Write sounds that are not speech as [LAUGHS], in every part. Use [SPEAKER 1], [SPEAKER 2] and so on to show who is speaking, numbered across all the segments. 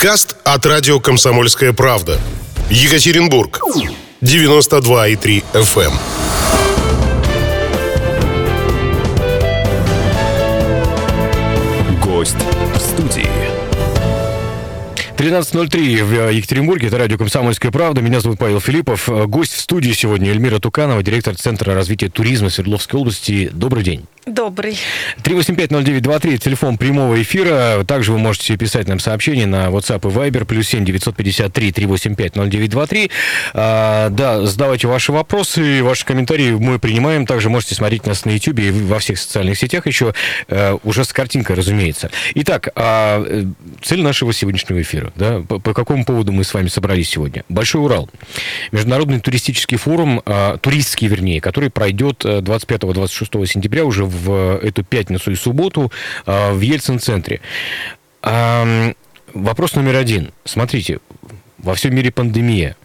[SPEAKER 1] Подкаст от радио «Комсомольская правда». Екатеринбург. 92,3 FM.
[SPEAKER 2] эм. Гость.
[SPEAKER 3] 13.03 в э, Екатеринбурге. Это радио «Комсомольская правда». Меня зовут Павел Филиппов. Э, гость в студии сегодня Эльмира Туканова, директор Центра развития туризма Свердловской области. Добрый день.
[SPEAKER 4] Добрый.
[SPEAKER 3] 3850923, телефон прямого эфира. Также вы можете писать нам сообщение на WhatsApp и Viber, плюс 7 953 385 0923. А, да, задавайте ваши вопросы, ваши комментарии мы принимаем. Также можете смотреть нас на YouTube и во всех социальных сетях еще, а, уже с картинкой, разумеется. Итак, а, цель нашего сегодняшнего эфира. Да, по, по какому поводу мы с вами собрались сегодня? Большой Урал. Международный туристический форум, а, туристский, вернее, который пройдет 25-26 сентября уже в в эту пятницу и субботу а, в Ельцин-центре. Вопрос номер один. Смотрите, во всем мире пандемия.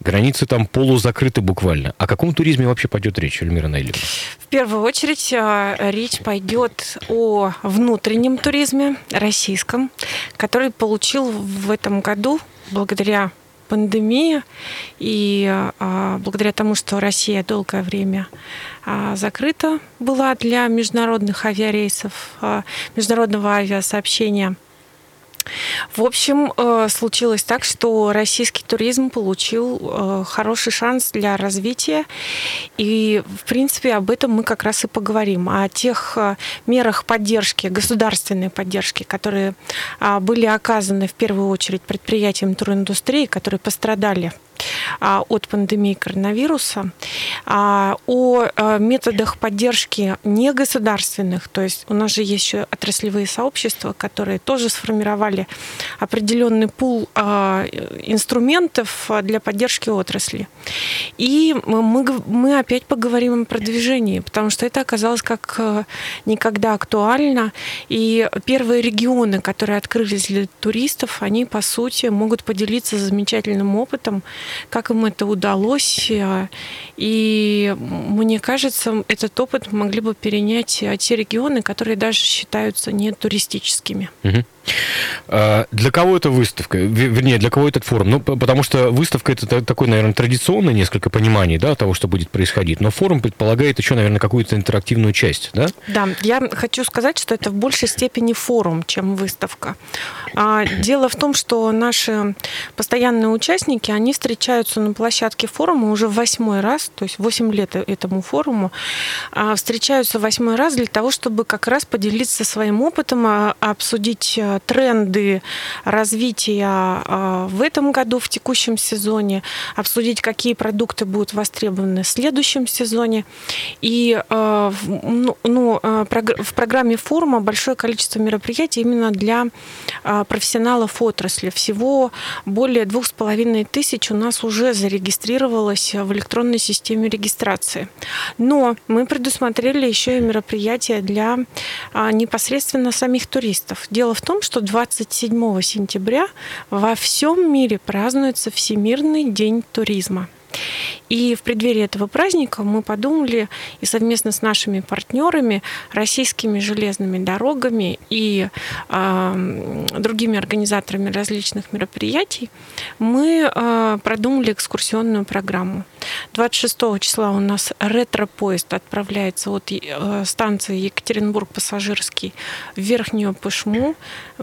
[SPEAKER 3] Границы там полузакрыты буквально. О каком туризме вообще пойдет речь, Эльмира Найлевна?
[SPEAKER 4] В первую очередь а, речь пойдет о внутреннем туризме российском, который получил в этом году благодаря пандемии и а, благодаря тому, что Россия долгое время а, закрыта была для международных авиарейсов, международного авиасообщения. В общем, э, случилось так, что российский туризм получил э, хороший шанс для развития. И, в принципе, об этом мы как раз и поговорим. О тех э, мерах поддержки, государственной поддержки, которые а, были оказаны в первую очередь предприятиям туриндустрии, которые пострадали от пандемии коронавируса, а, о а, методах поддержки негосударственных, то есть у нас же есть еще отраслевые сообщества, которые тоже сформировали определенный пул инструментов для поддержки отрасли. И мы, мы опять поговорим о продвижении, потому что это оказалось как никогда актуально. И первые регионы, которые открылись для туристов, они, по сути, могут поделиться замечательным опытом, как им это удалось. Э, и мне кажется, этот опыт могли бы перенять э, те регионы, которые даже считаются не туристическими.
[SPEAKER 3] Угу. А, для кого эта выставка? Вернее, для кого этот форум? Ну, потому что выставка это такое, наверное, традиционное несколько пониманий да, того, что будет происходить. Но форум предполагает еще, наверное, какую-то интерактивную часть, да?
[SPEAKER 4] Да, я хочу сказать, что это в большей степени форум, чем выставка. А, дело в том, что наши постоянные участники, они встречаются на площадке форума уже в восьмой раз, то есть восемь лет этому форуму, а, встречаются восьмой раз для того, чтобы как раз поделиться своим опытом, обсудить тренды развития а, в этом году, в текущем сезоне, обсудить, какие продукты будут востребованы в следующем сезоне. И а, ну, ну а, в программе форума большое количество мероприятий именно для профессионалов отрасли. Всего более двух с половиной тысяч у нас уже зарегистрировалось в электронной системе регистрации. Но мы предусмотрели еще и мероприятия для непосредственно самих туристов. Дело в том, что 27 сентября во всем мире празднуется Всемирный день туризма. И в преддверии этого праздника мы подумали и совместно с нашими партнерами, российскими железными дорогами и э, другими организаторами различных мероприятий, мы э, продумали экскурсионную программу. 26 числа у нас ретро-поезд отправляется от э, станции Екатеринбург-Пассажирский в Верхнюю Пышму.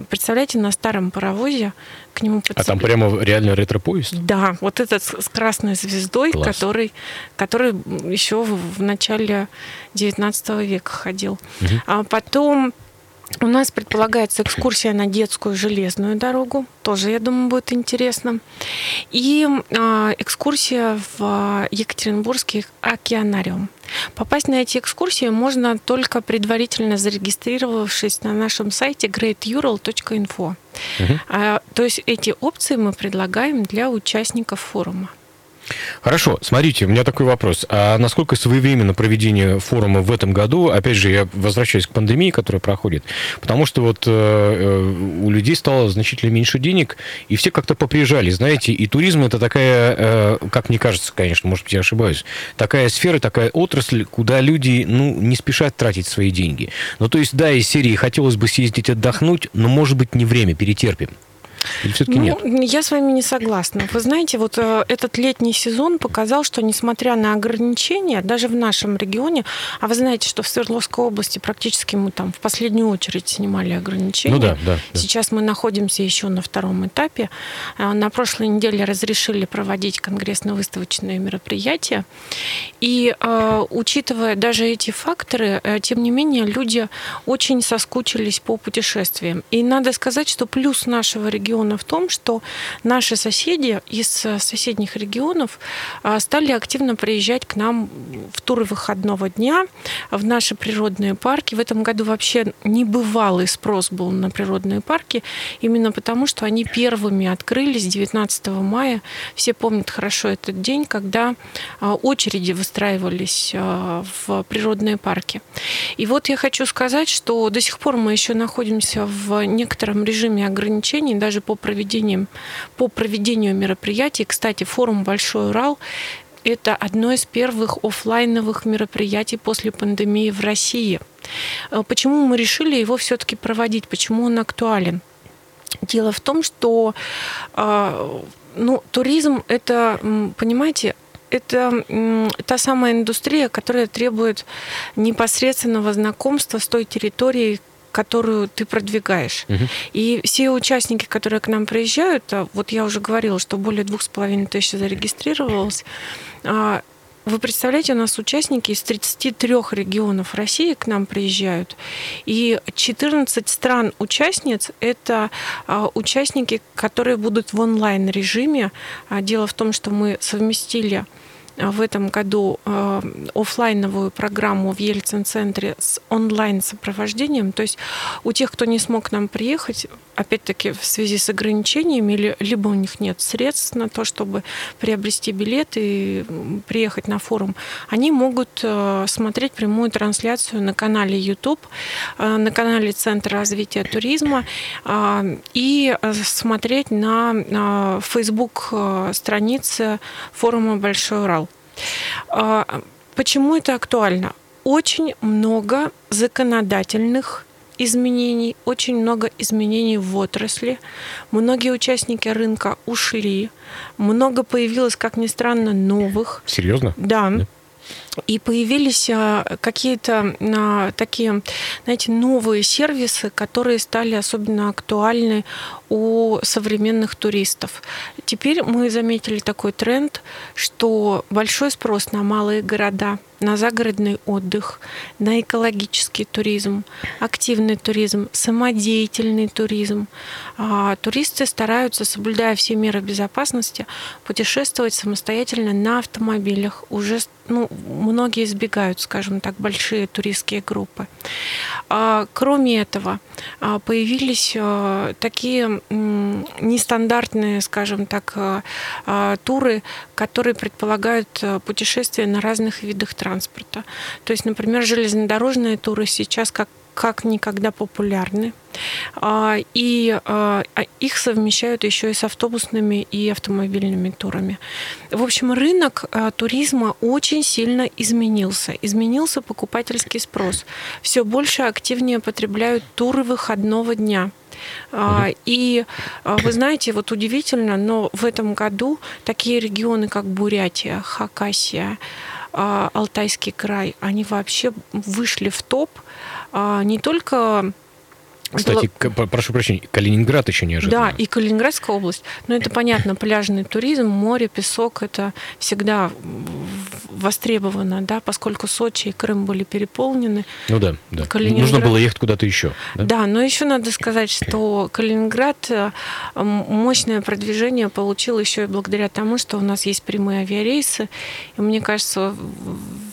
[SPEAKER 4] Представляете, на старом паровозе к нему
[SPEAKER 3] подцеп... А там прямо реально ретро-поезд?
[SPEAKER 4] Да, вот этот с красной звездой, который, который еще в начале 19 века ходил. Угу. А потом у нас предполагается экскурсия на детскую железную дорогу. Тоже, я думаю, будет интересно. И э, экскурсия в Екатеринбургский океанариум. Попасть на эти экскурсии можно только предварительно зарегистрировавшись на нашем сайте greatural.info. Угу. А, то есть эти опции мы предлагаем для участников форума.
[SPEAKER 3] Хорошо, смотрите, у меня такой вопрос. А насколько своевременно проведение форума в этом году, опять же, я возвращаюсь к пандемии, которая проходит, потому что вот э, э, у людей стало значительно меньше денег, и все как-то поприезжали, знаете, и туризм это такая, э, как мне кажется, конечно, может быть, я ошибаюсь, такая сфера, такая отрасль, куда люди, ну, не спешат тратить свои деньги. Ну, то есть, да, из серии хотелось бы съездить отдохнуть, но, может быть, не время, перетерпим. Или все-таки ну,
[SPEAKER 4] нет? Я с вами не согласна. Вы знаете, вот э, этот летний сезон показал, что несмотря на ограничения, даже в нашем регионе, а вы знаете, что в Свердловской области практически мы там в последнюю очередь снимали ограничения. Ну да, да. да. Сейчас мы находимся еще на втором этапе. Э, на прошлой неделе разрешили проводить конгрессно-выставочные мероприятия. И э, учитывая даже эти факторы, тем не менее, люди очень соскучились по путешествиям. И надо сказать, что плюс нашего региона в том, что наши соседи из соседних регионов э, стали активно приезжать к нам в туры выходного дня в наши природные парки. В этом году вообще небывалый спрос был на природные парки, именно потому, что они первыми открылись 19 мая. Все помнят хорошо этот день, когда э, очереди выстраивались в природные парки. И вот я хочу сказать, что до сих пор мы еще находимся в некотором режиме ограничений даже по, проведениям, по проведению мероприятий. Кстати, форум «Большой Урал» это одно из первых офлайновых мероприятий после пандемии в России. Э, почему мы решили его все-таки проводить? Почему он актуален? Дело в том, что э, ну, туризм это, понимаете, это та самая индустрия, которая требует непосредственного знакомства с той территорией, которую ты продвигаешь. Угу. И все участники, которые к нам приезжают, а вот я уже говорила, что более двух с половиной тысяч зарегистрировалось, а, вы представляете, у нас участники из 33 регионов России к нам приезжают, и 14 стран-участниц – это а, участники, которые будут в онлайн-режиме. Дело в том, что мы совместили в этом году э, офлайновую программу в Ельцин-центре с онлайн-сопровождением. То есть у тех, кто не смог к нам приехать, опять-таки в связи с ограничениями, либо у них нет средств на то, чтобы приобрести билет и приехать на форум, они могут э, смотреть прямую трансляцию на канале YouTube, э, на канале Центра развития туризма и смотреть на Facebook странице форума Большой Урал. Почему это актуально? Очень много законодательных изменений, очень много изменений в отрасли. Многие участники рынка ушли. Много появилось, как ни странно, новых.
[SPEAKER 3] Серьезно?
[SPEAKER 4] Да. да. И появились а, какие-то а, такие, знаете, новые сервисы, которые стали особенно актуальны у современных туристов. Теперь мы заметили такой тренд, что большой спрос на малые города, на загородный отдых, на экологический туризм, активный туризм, самодеятельный туризм. А, туристы стараются, соблюдая все меры безопасности, путешествовать самостоятельно на автомобилях. Уже ну, многие избегают, скажем так, большие туристские группы. А, кроме этого, а, появились такие нестандартные, скажем так, туры, которые предполагают путешествия на разных видах транспорта. То есть, например, железнодорожные туры сейчас как как никогда популярны. А, и а, их совмещают еще и с автобусными и автомобильными турами. В общем, рынок туризма очень сильно изменился. Изменился покупательский спрос. Все больше активнее потребляют туры выходного дня. И а, вы знаете, вот удивительно, но в этом году такие регионы, как Бурятия, Хакасия, а, Алтайский край, они вообще вышли в топ не только
[SPEAKER 3] кстати, было... прошу прощения, Калининград еще неожиданно.
[SPEAKER 4] Да, и Калининградская область. Но это понятно, пляжный туризм, море, песок, это всегда востребовано, да, поскольку Сочи и Крым были переполнены.
[SPEAKER 3] Ну да, да. Калининград... Нужно было ехать куда-то еще.
[SPEAKER 4] Да? да, но еще надо сказать, что Калининград э, мощное продвижение получил еще и благодаря тому, что у нас есть прямые авиарейсы. И мне кажется,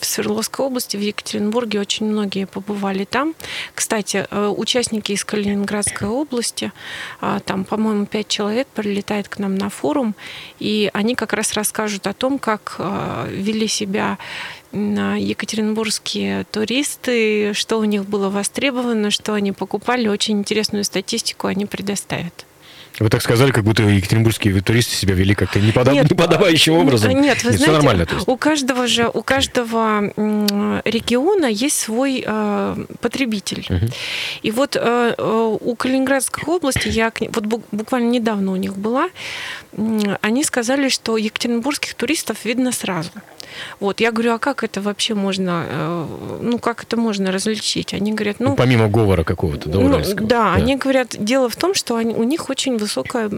[SPEAKER 4] в Свердловской области, в Екатеринбурге очень многие побывали там. Кстати, э, участники из Калининградской области, а, там, по-моему, пять человек прилетает к нам на форум, и они как раз расскажут о том, как э, вели себя екатеринбургские туристы, что у них было востребовано, что они покупали. Очень интересную статистику они предоставят.
[SPEAKER 3] Вы так сказали, как будто екатеринбургские туристы себя вели как-то неподоб... нет, неподобающим образом.
[SPEAKER 4] Нет, вы нет, знаете, нормально, у каждого же, у каждого региона есть свой э, потребитель. Угу. И вот э, э, у Калининградской области, я вот буквально недавно у них была, они сказали, что екатеринбургских туристов видно сразу. Вот, я говорю, а как это вообще можно, э, ну, как это можно различить? Они говорят, ну... ну
[SPEAKER 3] помимо говора какого-то, да,
[SPEAKER 4] ну, да, да, они говорят, дело в том, что они, у них очень высокая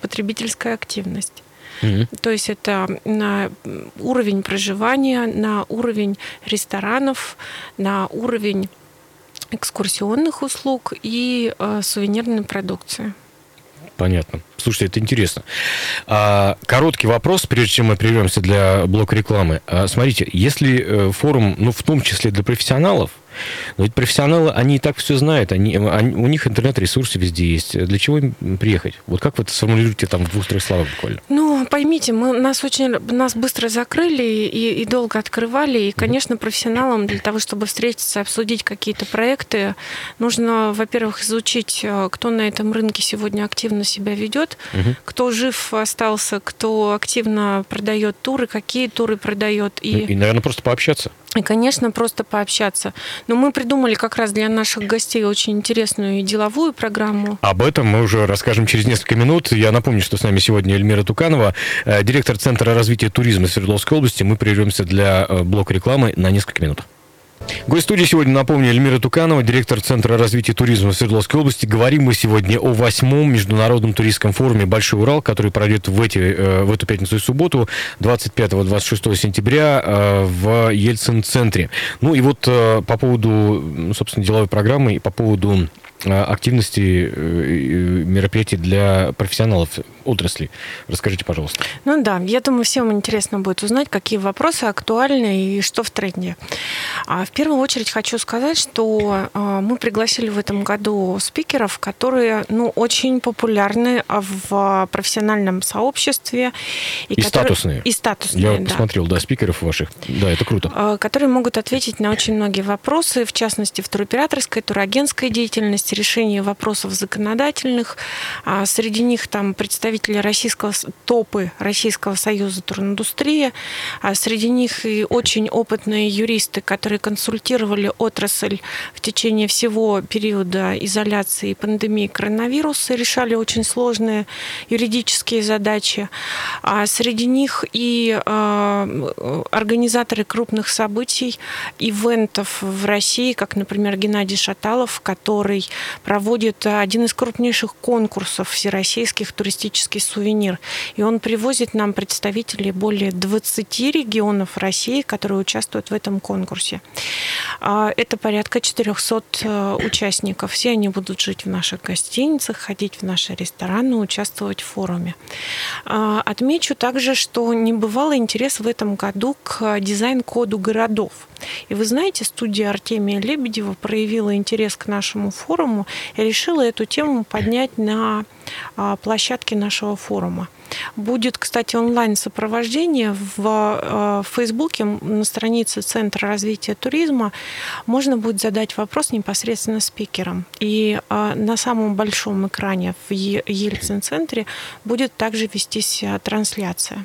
[SPEAKER 4] потребительская активность. Mm-hmm. То есть это на уровень проживания, на уровень ресторанов, на уровень экскурсионных услуг и э, сувенирной продукции.
[SPEAKER 3] Понятно. Слушайте, это интересно. А, короткий вопрос, прежде чем мы прервемся для блока рекламы. А, смотрите, если э, форум, ну, в том числе для профессионалов, но ведь профессионалы, они и так все знают, они, они, у них интернет-ресурсы везде есть. Для чего им приехать? Вот как вы это сформулируете там в двух-трех словах буквально?
[SPEAKER 4] Ну, поймите, мы, нас очень нас быстро закрыли и, и долго открывали. И, конечно, профессионалам для того, чтобы встретиться, обсудить какие-то проекты, нужно, во-первых, изучить, э, кто на этом рынке сегодня активно себя ведет, угу. кто жив остался, кто активно продает туры, какие туры продает.
[SPEAKER 3] И, и наверное, просто пообщаться.
[SPEAKER 4] И, конечно, просто пообщаться. Но мы придумали как раз для наших гостей очень интересную и деловую программу.
[SPEAKER 3] Об этом мы уже расскажем через несколько минут. Я напомню, что с нами сегодня Эльмира Туканова, э, директор Центра развития туризма Свердловской области. Мы прервемся для э, блока рекламы на несколько минут. Гость студии сегодня, напомню, Эльмира Туканова, директор Центра развития туризма в Свердловской области. Говорим мы сегодня о восьмом международном туристском форуме «Большой Урал», который пройдет в, эти, э, в эту пятницу и субботу, 25-26 сентября э, в Ельцин-центре. Ну и вот э, по поводу, собственно, деловой программы и по поводу активности мероприятий для профессионалов отрасли. Расскажите, пожалуйста.
[SPEAKER 4] Ну да, я думаю, всем интересно будет узнать, какие вопросы актуальны и что в тренде. А в первую очередь хочу сказать, что а, мы пригласили в этом году спикеров, которые ну, очень популярны в профессиональном сообществе.
[SPEAKER 3] И, и которые... статусные.
[SPEAKER 4] И статусные,
[SPEAKER 3] Я да. посмотрел, да, спикеров ваших. Да, это круто.
[SPEAKER 4] Которые могут ответить на очень многие вопросы, в частности, в туроператорской, турагентской деятельности, решении вопросов законодательных. А среди них там представители российского, топы Российского союза туриндустрии. А среди них и очень опытные юристы, которые консультировали отрасль в течение всего периода изоляции и пандемии коронавируса, решали очень сложные юридические задачи. А среди них и э, организаторы крупных событий, ивентов в России, как, например, Геннадий Шаталов, который проводит один из крупнейших конкурсов всероссийских туристический сувенир. И он привозит нам представителей более 20 регионов России, которые участвуют в этом конкурсе. А, это порядка 400 э, участников. Все они будут жить в наших гостиницах, ходить в наши рестораны, участвовать в форуме. А, отмечу также, что небывалый интерес в этом году к дизайн-коду городов. И вы знаете, студия Артемия Лебедева проявила интерес к нашему форуму и решила эту тему поднять на а, площадке нашего форума. Будет, кстати, онлайн-сопровождение в а, Фейсбуке на странице Центра развития туризма. Можно будет задать вопрос непосредственно спикерам. И а, на самом большом экране в Ельцин-центре будет также вестись трансляция.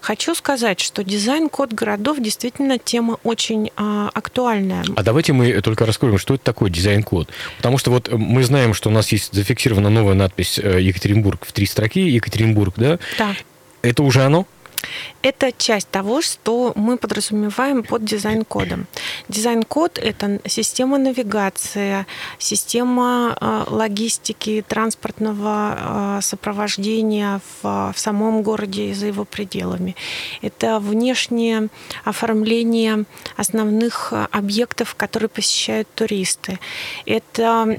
[SPEAKER 4] Хочу сказать, что дизайн-код городов действительно тема очень а, актуальная.
[SPEAKER 3] А давайте мы только раскроем, что это такое дизайн-код. Потому что вот мы знаем, что у нас есть зафиксирована новая надпись э, Екатеринбург в три строки, Екатеринбург, да?
[SPEAKER 4] Да.
[SPEAKER 3] Это уже оно?
[SPEAKER 4] Это часть того, что мы подразумеваем под дизайн-кодом. Дизайн-код – это система навигации, система э, логистики, транспортного э, сопровождения в, в самом городе и за его пределами. Это внешнее оформление основных э, объектов, которые посещают туристы. Это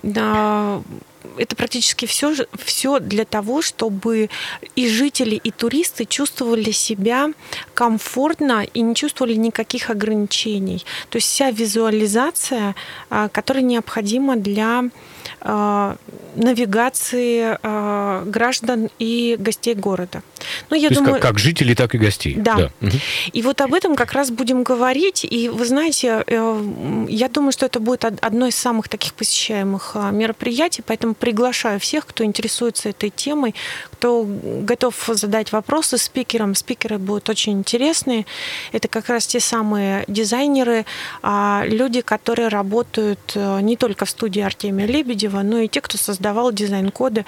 [SPEAKER 4] это практически все, все для того, чтобы и жители, и туристы чувствовали себя комфортно и не чувствовали никаких ограничений. То есть вся визуализация, а, которая необходима для навигации граждан и гостей города.
[SPEAKER 3] Ну, я То думаю, есть как, как жителей, так и гостей.
[SPEAKER 4] Да. да. И вот об этом как раз будем говорить. И вы знаете, я думаю, что это будет одно из самых таких посещаемых мероприятий, поэтому приглашаю всех, кто интересуется этой темой, кто готов задать вопросы спикерам. Спикеры будут очень интересные. Это как раз те самые дизайнеры, а, люди, которые работают э, не только в студии Артемия Лебедева, но и те, кто создавал дизайн-коды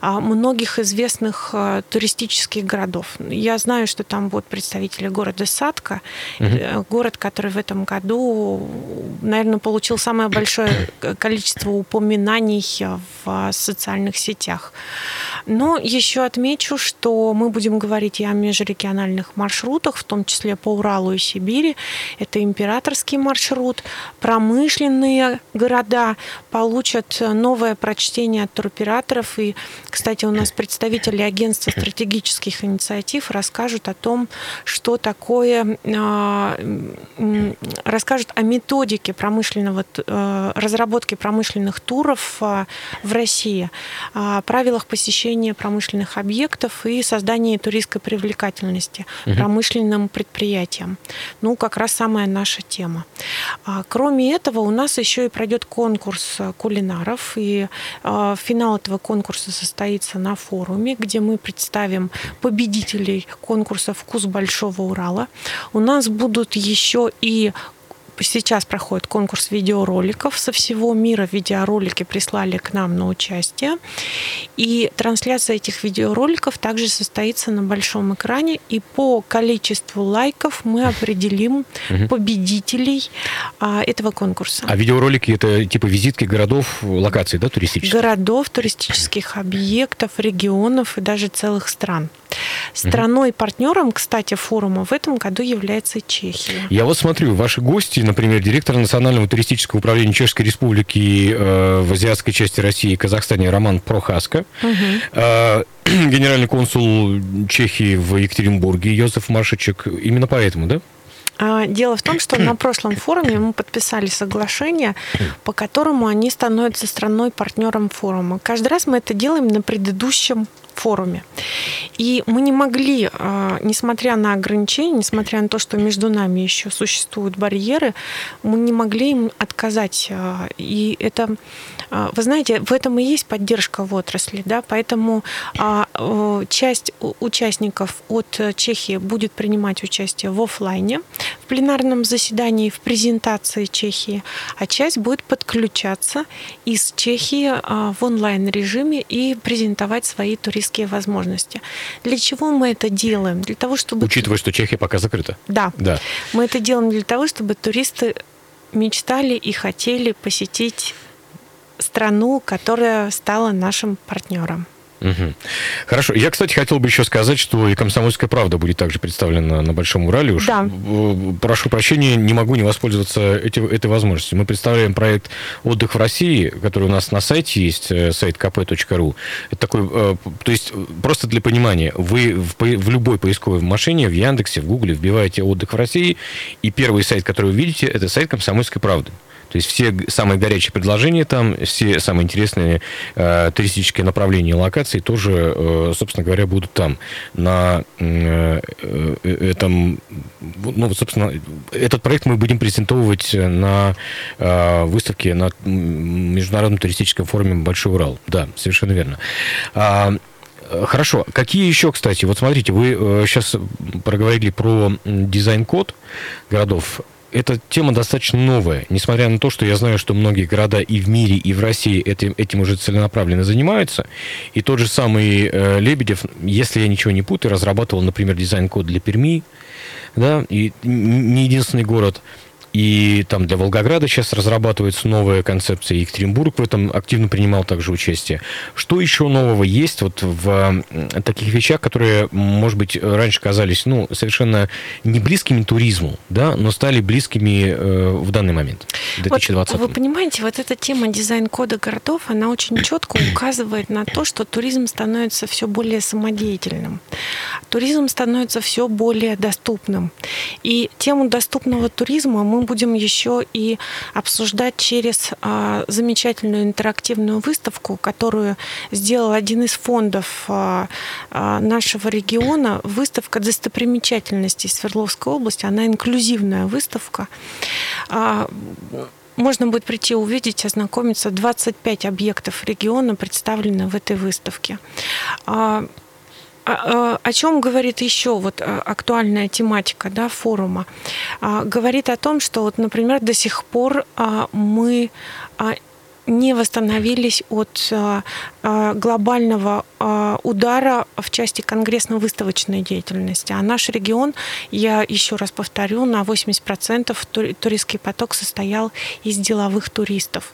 [SPEAKER 4] а, многих известных э, туристических городов. Я знаю, что там будут представители города Садка, угу. город, который в этом году, наверное, получил самое большое количество упоминаний в социальных сетях. Но еще отмечу, что мы будем говорить и о межрегиональных маршрутах, в том числе по Уралу и Сибири. Это императорский маршрут. Промышленные города получат новое прочтение от туроператоров. И, кстати, у нас представители агентства стратегических инициатив расскажут о том, что такое, а, расскажут о методике промышленного, э, разработки промышленных туров а, в России, о правилах посещения промышленных объектов и создании туристской привлекательности угу. промышленным предприятиям. Ну, как раз самая наша тема. А, кроме этого, у нас еще и пройдет конкурс кулинаров, и финал этого конкурса состоится на форуме, где мы представим победителей конкурса «Вкус Большого Урала». У нас будут еще и сейчас проходит конкурс видеороликов со всего мира. Видеоролики прислали к нам на участие. И трансляция этих видеороликов также состоится на большом экране. И по количеству лайков мы определим победителей а, этого конкурса.
[SPEAKER 3] А видеоролики это типа визитки городов, локаций, да, туристических?
[SPEAKER 4] Городов, туристических объектов, регионов и даже целых стран. Страной-партнером, кстати, форума в этом году является Чехия.
[SPEAKER 3] Я вот смотрю, ваши гости, например, директор Национального туристического управления Чешской Республики э, в азиатской части России и Казахстане Роман Прохаска, угу. э, [CLEARS THROAT] генеральный консул Чехии в Екатеринбурге Йозеф Машичек. Именно поэтому, да?
[SPEAKER 4] А, дело в том, что на [CLEARS THROAT] прошлом форуме мы подписали соглашение, по которому они становятся страной-партнером форума. Каждый раз мы это делаем на предыдущем форуме. И мы не могли, а, несмотря на ограничения, несмотря на то, что между нами еще существуют барьеры, мы не могли им отказать. А, и это, а, вы знаете, в этом и есть поддержка в отрасли, да, поэтому часть участников от Чехии будет принимать участие в офлайне, в пленарном заседании, в презентации Чехии, а часть будет подключаться из Чехии в онлайн-режиме и презентовать свои туристические туристские возможности. Для чего мы это делаем? Для того, чтобы...
[SPEAKER 3] Учитывая, что Чехия пока закрыта.
[SPEAKER 4] Да. да. Мы это делаем для того, чтобы туристы мечтали и хотели посетить страну, которая стала нашим партнером.
[SPEAKER 3] Угу. Хорошо. Я, кстати, хотел бы еще сказать, что и «Комсомольская правда» будет также представлена на Большом Урале. Уж да. Прошу прощения, не могу не воспользоваться эти, этой возможностью. Мы представляем проект «Отдых в России», который у нас на сайте есть, э, сайт kp.ru. Это такой, э, то есть, просто для понимания, вы в, в любой поисковой машине, в Яндексе, в Гугле вбиваете «Отдых в России», и первый сайт, который вы видите, это сайт «Комсомольской правды». То есть все самые горячие предложения там, все самые интересные э, туристические направления и локации тоже, э, собственно говоря, будут там. На э, э этом, ну, собственно, этот проект мы будем презентовать на э, выставке на Международном туристическом форуме «Большой Урал». Да, совершенно верно. А, Хорошо. Какие еще, кстати, вот смотрите, вы сейчас э, проговорили про дизайн-код городов эта тема достаточно новая, несмотря на то, что я знаю, что многие города и в мире, и в России этим, этим уже целенаправленно занимаются. И тот же самый э, Лебедев, если я ничего не путаю, разрабатывал, например, дизайн-код для Перми, да, и не единственный город – и там для Волгограда сейчас разрабатывается новая концепция. Екатеринбург в этом активно принимал также участие. Что еще нового есть вот в таких вещах, которые, может быть, раньше казались ну, совершенно не близкими туризму, да, но стали близкими э, в данный момент, в 2020
[SPEAKER 4] вот, Вы понимаете, вот эта тема дизайн-кода городов, она очень четко указывает на то, что туризм становится все более самодеятельным. Туризм становится все более доступным. И тему доступного туризма мы будем еще и обсуждать через а, замечательную интерактивную выставку, которую сделал один из фондов а, нашего региона. Выставка достопримечательностей Свердловской области. Она инклюзивная выставка можно будет прийти увидеть, ознакомиться. 25 объектов региона представлены в этой выставке. А, а, а, о чем говорит еще вот актуальная тематика да, форума? Говорит о том, что, вот, например, до сих пор мы не восстановились от а, а, глобального а, удара в части конгрессно-выставочной деятельности. А наш регион, я еще раз повторю, на 80% туристский поток состоял из деловых туристов.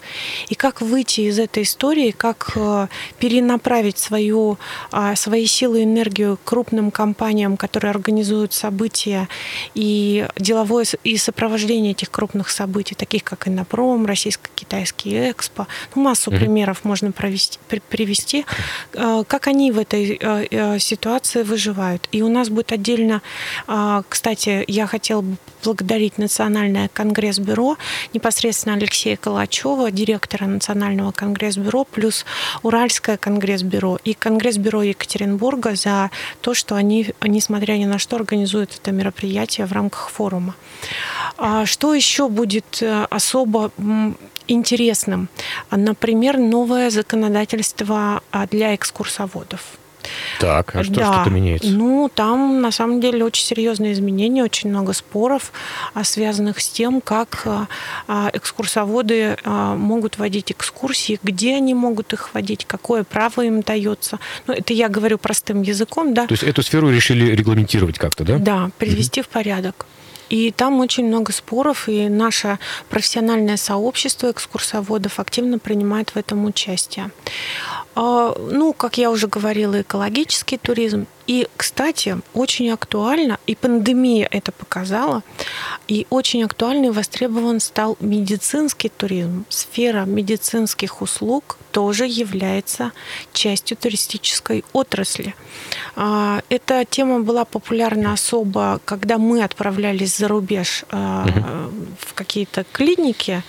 [SPEAKER 4] И как выйти из этой истории, как перенаправить свою, свои силы и энергию крупным компаниям, которые организуют события и деловое и сопровождение этих крупных событий, таких как Иннопром, Российско-Китайский Экспо. Ну, массу mm-hmm. примеров можно провести, при, привести, э, как они в этой э, э, ситуации выживают. И у нас будет отдельно, кстати, я хотела бы благодарить Национальное конгресс-бюро, непосредственно Алексея Калачева, директора Национального конгресс-бюро, плюс Уральское конгресс-бюро и конгресс-бюро Екатеринбурга за то, что они, несмотря ни на что, организуют это мероприятие в рамках форума. А что еще будет особо интересным. Например, новое законодательство а, для экскурсоводов.
[SPEAKER 3] Так, а что да. что-то меняется?
[SPEAKER 4] Ну, там на самом деле очень серьезные изменения, очень много споров, а, связанных с тем, как экскурсоводы могут водить экскурсии, где они могут их водить, какое право им дается. Ну, это я говорю простым языком, да.
[SPEAKER 3] То есть эту сферу решили регламентировать как-то, да?
[SPEAKER 4] Да, привести угу. в порядок. И там очень много споров, и наше профессиональное сообщество экскурсоводов активно принимает в этом участие. А, ну, как я уже говорила, экологический туризм. И, кстати, очень актуально, и пандемия это показала, и очень актуальный и востребован стал медицинский туризм. Сфера медицинских услуг тоже является частью туристической отрасли. А, эта тема была популярна особо, когда мы отправлялись за рубеж угу. в какие-то клиники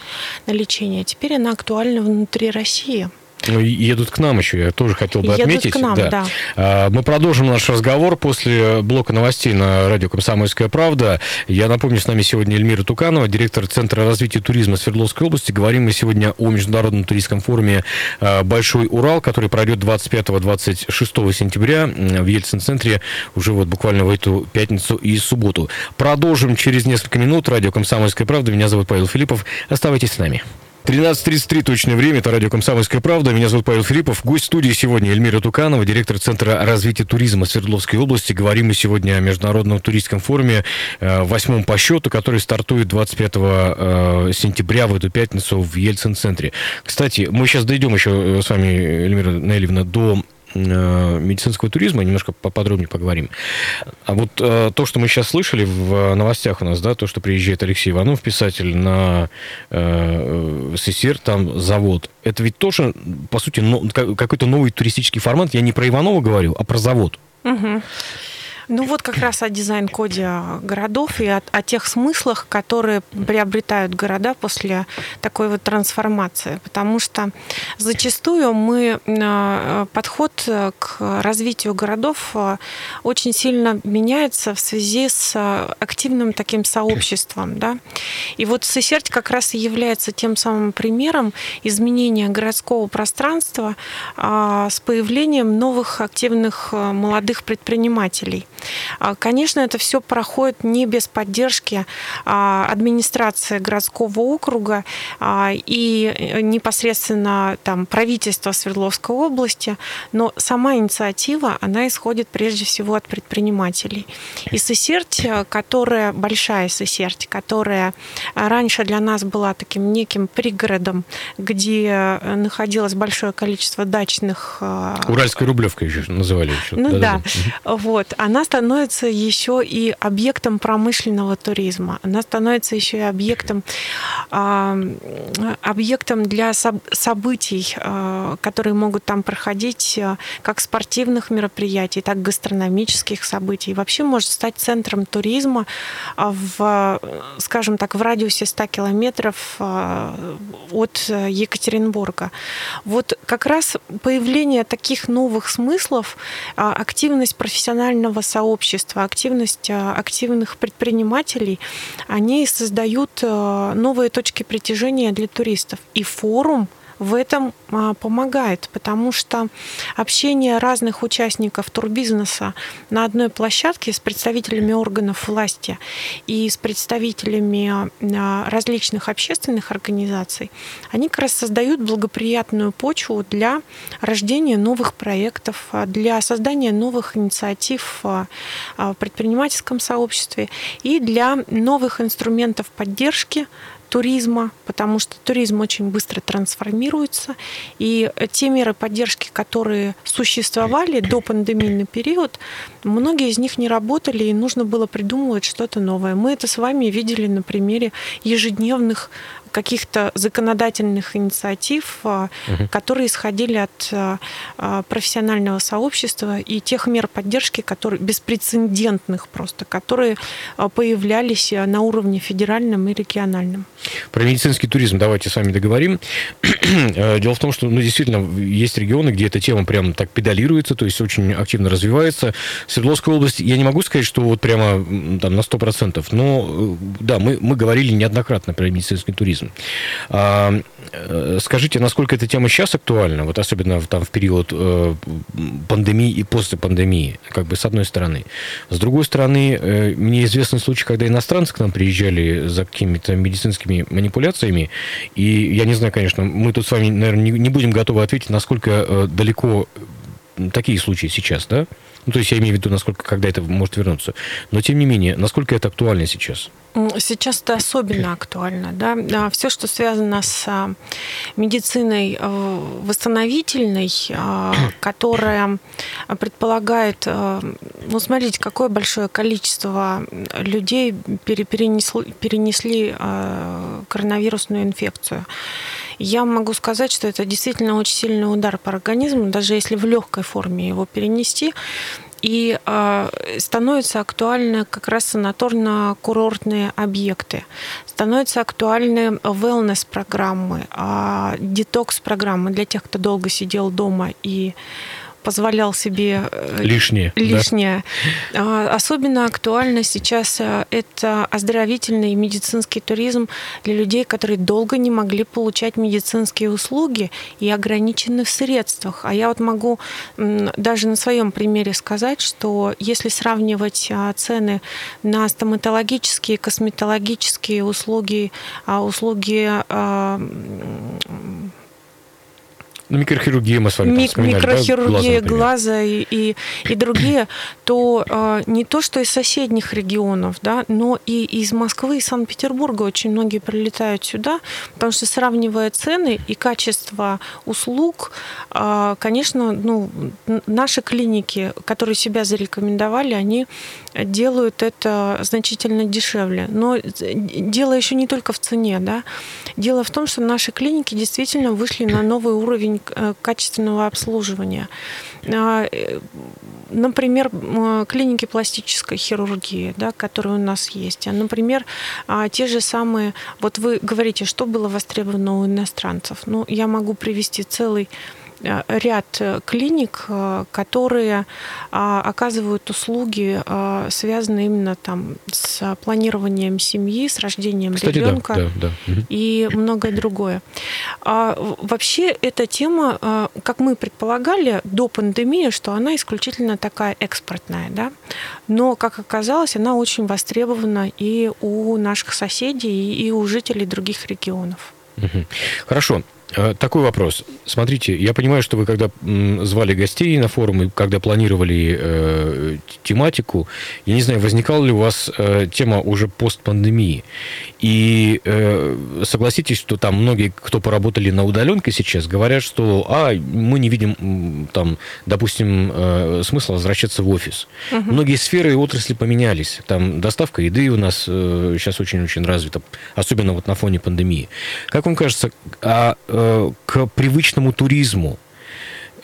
[SPEAKER 4] на лечение. Теперь она актуальна внутри России.
[SPEAKER 3] Ну, едут к нам еще, я тоже хотел бы
[SPEAKER 4] едут
[SPEAKER 3] отметить.
[SPEAKER 4] К нам, да. Да.
[SPEAKER 3] А, мы продолжим наш разговор после блока новостей на радио «Комсомольская правда». Я напомню, с нами сегодня Эльмира Туканова, директор Центра развития туризма Свердловской области. Говорим мы сегодня о Международном туристском форуме а, «Большой Урал», который пройдет 25-26 сентября в Ельцин-центре уже вот буквально в эту пятницу и субботу. Продолжим через несколько минут. Радио «Комсомольская правда». Меня зовут Павел Филиппов. Оставайтесь с нами. 13.33 точное время, это радио «Комсомольская правда». Меня зовут Павел Филиппов. Гость студии сегодня Эльмира Туканова, директор Центра развития туризма Свердловской области. Говорим мы сегодня о Международном туристском форуме, э, восьмом по счету, который стартует 25 э, сентября в эту пятницу в Ельцин-центре. Кстати, мы сейчас дойдем еще э, с вами, Эльмира Наилевна, до медицинского туризма, немножко поподробнее поговорим. А вот э, то, что мы сейчас слышали в новостях у нас, да, то, что приезжает Алексей Иванов, писатель, на э, СССР, там завод, это ведь тоже, по сути, какой-то новый туристический формат. Я не про Иванова говорю, а про завод.
[SPEAKER 4] Угу. Ну вот как раз о дизайн-коде городов и о, о тех смыслах, которые приобретают города после такой вот трансформации. Потому что зачастую мы э, подход к развитию городов э, очень сильно меняется в связи с активным таким сообществом. Да? И вот Сесерть как раз и является тем самым примером изменения городского пространства а, с появлением новых активных молодых предпринимателей. А, конечно, это все проходит не без поддержки а, администрации городского округа а, и э, непосредственно там, правительства Свердловской области, но сама инициатива, она исходит прежде всего от предпринимателей. И Сесерть, которая, большая Сесерть, которая раньше для нас была таким неким пригородом, где э, находилось большое количество дачных...
[SPEAKER 3] Уральская рублевка еще называли. Еще.
[SPEAKER 4] Ну да, да. вот. Она становится еще и объектом промышленного туризма. Она становится еще и объектом, объектом для событий, которые могут там проходить, как спортивных мероприятий, так и гастрономических событий. Вообще может стать центром туризма в, скажем так, в радиусе 100 километров от Екатеринбурга. Вот как раз появление таких новых смыслов, активность профессионального сообщества, активность активных предпринимателей, они создают новые точки притяжения для туристов. И форум – в этом а, помогает, потому что общение разных участников турбизнеса на одной площадке с представителями органов власти и с представителями а, различных общественных организаций, они как раз создают благоприятную почву для рождения новых проектов, а, для создания новых инициатив в предпринимательском сообществе и для новых инструментов поддержки туризма, потому что туризм очень быстро трансформируется, и те меры поддержки, которые существовали до пандемийный период, многие из них не работали, и нужно было придумывать что-то новое. Мы это с вами видели на примере ежедневных каких-то законодательных инициатив, угу. которые исходили от а, а, профессионального сообщества и тех мер поддержки, которые беспрецедентных просто, которые появлялись на уровне федеральном и региональном.
[SPEAKER 3] Про медицинский туризм давайте с вами договорим. [CLEARS THROAT] Э, дело в том, что ну, действительно есть регионы, где эта тема прям так педалируется, то есть очень активно развивается. Свердловская область, я не могу сказать, что вот прямо там на 100%, но э, да, мы, мы говорили неоднократно про медицинский туризм туризм. А, э, скажите, насколько эта тема сейчас актуальна, вот особенно там, в период э, пандемии и после пандемии, как бы с одной стороны. С другой стороны, э, мне известны случаи, когда иностранцы к нам приезжали за какими-то медицинскими манипуляциями, и я не знаю, конечно, мы тут с вами, наверное, не, будем готовы ответить, насколько далеко такие случаи сейчас, да? Ну, то есть я имею в виду, насколько, когда это может вернуться. Но, тем не менее, насколько это актуально сейчас?
[SPEAKER 4] Сейчас это особенно [CLEARS THROAT] актуально. Да? Все, что связано с а, медициной э, восстановительной, а, [CLEARS THROAT] которая предполагает, э, ну, смотрите, какое большое количество людей перенесли, перенесли э, коронавирусную инфекцию. Я могу сказать, что это действительно очень сильный удар по организму, даже если в легкой форме его перенести. И э, становятся актуальны как раз санаторно-курортные объекты, становятся актуальны wellness-программы, э, детокс-программы для тех, кто долго сидел дома и позволял себе
[SPEAKER 3] э, лишнее.
[SPEAKER 4] лишнее. Да. Особенно актуально сейчас э, это оздоровительный медицинский туризм для людей, которые долго не могли получать медицинские услуги и ограничены в средствах. А я вот могу даже на своем примере сказать, что если сравнивать а, цены на стоматологические, косметологические услуги, а, услуги а,
[SPEAKER 3] ну, микрохирургия мы с вами Мик-
[SPEAKER 4] Микрохирургия да? глаза, глаза и, и, и другие, то э, не то, что из соседних регионов, да, но и из Москвы и Санкт-Петербурга очень многие прилетают сюда, потому что сравнивая цены и качество услуг, э, конечно, ну, наши клиники, которые себя зарекомендовали, они делают это значительно дешевле. Но дело еще не только в цене, да. Дело в том, что наши клиники действительно вышли на новый уровень Э, качественного обслуживания. А, э, например, клиники пластической хирургии, да, которые у нас есть. А, например, а, те же самые, вот вы говорите, что было востребовано у иностранцев. Ну, я могу привести целый ряд э, клиник, э, которые а, оказывают услуги, связанные именно там с планированием семьи, с рождением Кстати, ребенка да, да, да. и многое другое. А вообще эта тема, как мы предполагали до пандемии, что она исключительно такая экспортная, да, но как оказалось, она очень востребована и у наших соседей, и у жителей других регионов.
[SPEAKER 3] Хорошо. А, такой вопрос. Смотрите, я понимаю, что вы когда звали гостей на форум и когда планировали э, тематику, я не знаю, возникала ли у вас э, тема уже постпандемии. И э, согласитесь, что там многие, кто поработали на удаленке сейчас, говорят, что а, мы не видим там, допустим, э, смысла возвращаться в офис. Угу. Многие сферы и отрасли поменялись. Там доставка еды у нас э, сейчас очень-очень развита, особенно вот на фоне пандемии. Как вам кажется, а э, к привычному туризму. Э,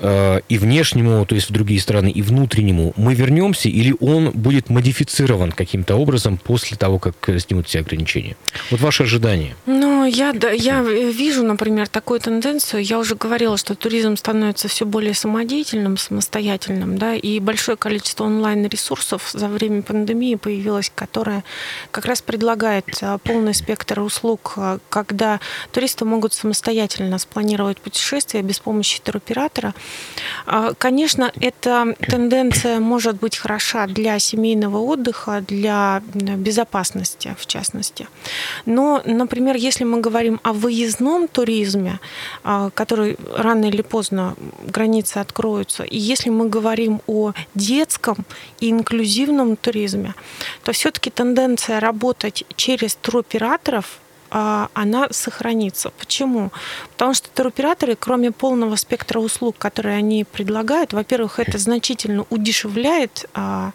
[SPEAKER 3] и внешнему, то есть в другие страны, и внутреннему мы вернемся, или он будет модифицирован каким-то образом после того, как снимут все ограничения? Вот ваши ожидания.
[SPEAKER 4] Ну, я, да, я вижу, например, такую тенденцию. Я уже говорила, что туризм становится все более самодеятельным, самостоятельным, да, и большое количество онлайн-ресурсов за время пандемии появилось, которое как раз предлагает э, полный спектр услуг, э, когда туристы могут самостоятельно спланировать путешествие без помощи туроператора, конечно, эта тенденция может быть хороша для семейного отдыха, для безопасности, в частности. Но, например, если мы говорим о выездном туризме, а, который рано или поздно границы откроются, и если мы говорим о детском и инклюзивном туризме, то все-таки тенденция работать через туроператоров а, она сохранится. Почему? Потому что туроператоры, кроме полного спектра услуг, которые они предлагают, во-первых, это [LAUGHS] значительно удешевляет, а,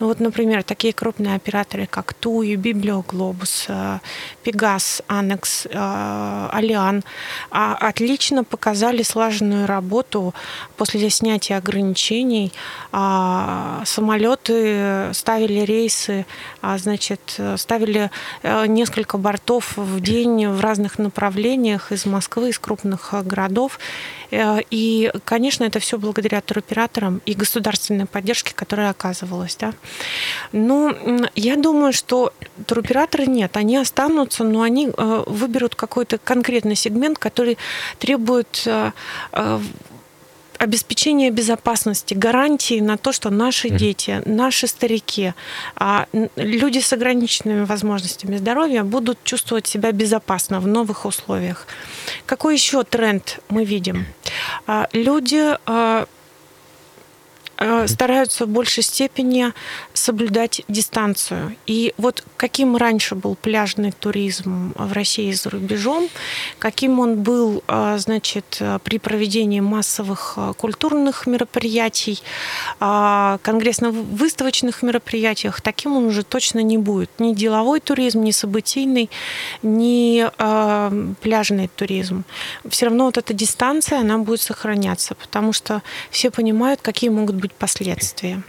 [SPEAKER 4] ну вот, например, такие крупные операторы, как Туи, Библиоглобус, а, Пегас, Анекс, Алиан, отлично показали слаженную работу после снятия ограничений. Самолеты ставили рейсы, значит, ставили э, несколько бортов в в день в разных направлениях из Москвы, из крупных э, городов. Э, и, конечно, это все благодаря туроператорам и государственной поддержке, которая оказывалась. Да. Но я думаю, что туроператоры нет, они останутся, но они э, выберут какой-то конкретный сегмент, который требует обеспечение безопасности, гарантии на то, что наши дети, наши старики, а, люди с ограниченными возможностями здоровья будут чувствовать себя безопасно в новых условиях. Какой еще тренд мы видим? А, люди а, стараются в большей степени соблюдать дистанцию. И вот каким раньше был пляжный туризм в России за рубежом, каким он был, э, значит, при проведении массовых э, культурных мероприятий, конгрессно-выставочных мероприятиях, таким он уже точно не будет. Ни деловой туризм, ни событийный, ни пляжный туризм. Все равно вот эта дистанция, она будет сохраняться, потому что все понимают, какие могут быть последствия.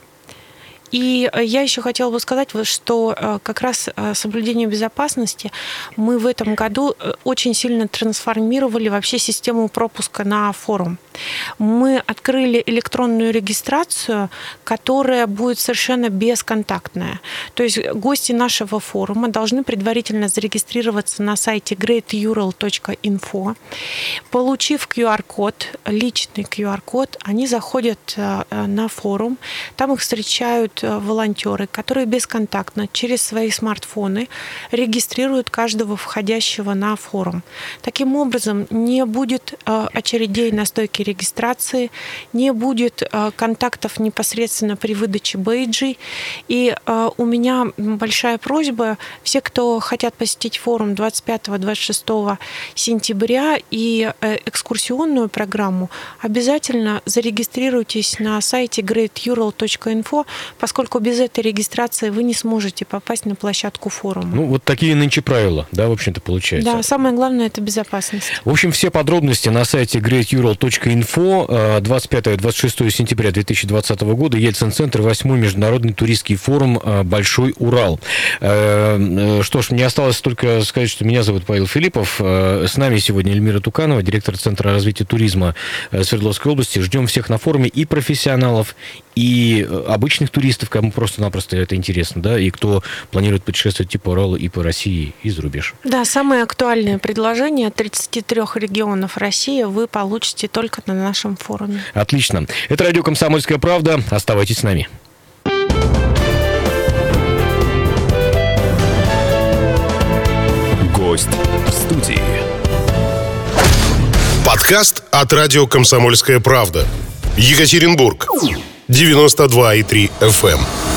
[SPEAKER 4] И э, я еще хотела бы сказать, что э, как раз э, соблюдение безопасности мы в этом году очень сильно трансформировали вообще систему пропуска на форум. Мы открыли электронную регистрацию, которая будет совершенно бесконтактная. То есть гости нашего форума должны предварительно зарегистрироваться на сайте greatural.info. Получив QR-код, личный QR-код, они заходят на форум, там их встречают волонтеры, которые бесконтактно через свои смартфоны регистрируют каждого входящего на форум. Таким образом, не будет э, очередей на стойке регистрации, не будет э, контактов непосредственно при выдаче бейджей. И у меня большая просьба, все, кто хотят посетить форум 25-26 сентября и экскурсионную программу, обязательно зарегистрируйтесь на сайте greatural.info, поскольку без этой регистрации вы не сможете попасть на площадку форума.
[SPEAKER 3] Ну, вот такие нынче правила, да, в общем-то, получается.
[SPEAKER 4] Да, самое главное – это безопасность.
[SPEAKER 3] В общем, все подробности на сайте greatural.info 25-26 сентября 2020 года, Ельцин-центр, 8 международный туристский форум э, «Большой Урал». Э, э, что ж, мне осталось только сказать, что меня зовут Павел Филиппов. С нами сегодня Эльмира Туканова, директор Центра развития туризма Свердловской области. Ждем всех на форуме и профессионалов, и обычных туристов, кому просто-напросто это интересно, да, и кто планирует путешествовать типа Урала и по России, и за рубеж.
[SPEAKER 4] Да, самое актуальное предложение 33 регионов России вы получите только на нашем форуме.
[SPEAKER 3] Отлично. Это радио «Комсомольская правда». Оставайтесь с нами.
[SPEAKER 1] Гость в студии. Подкаст от радио «Комсомольская правда». Екатеринбург. 92,3 FM.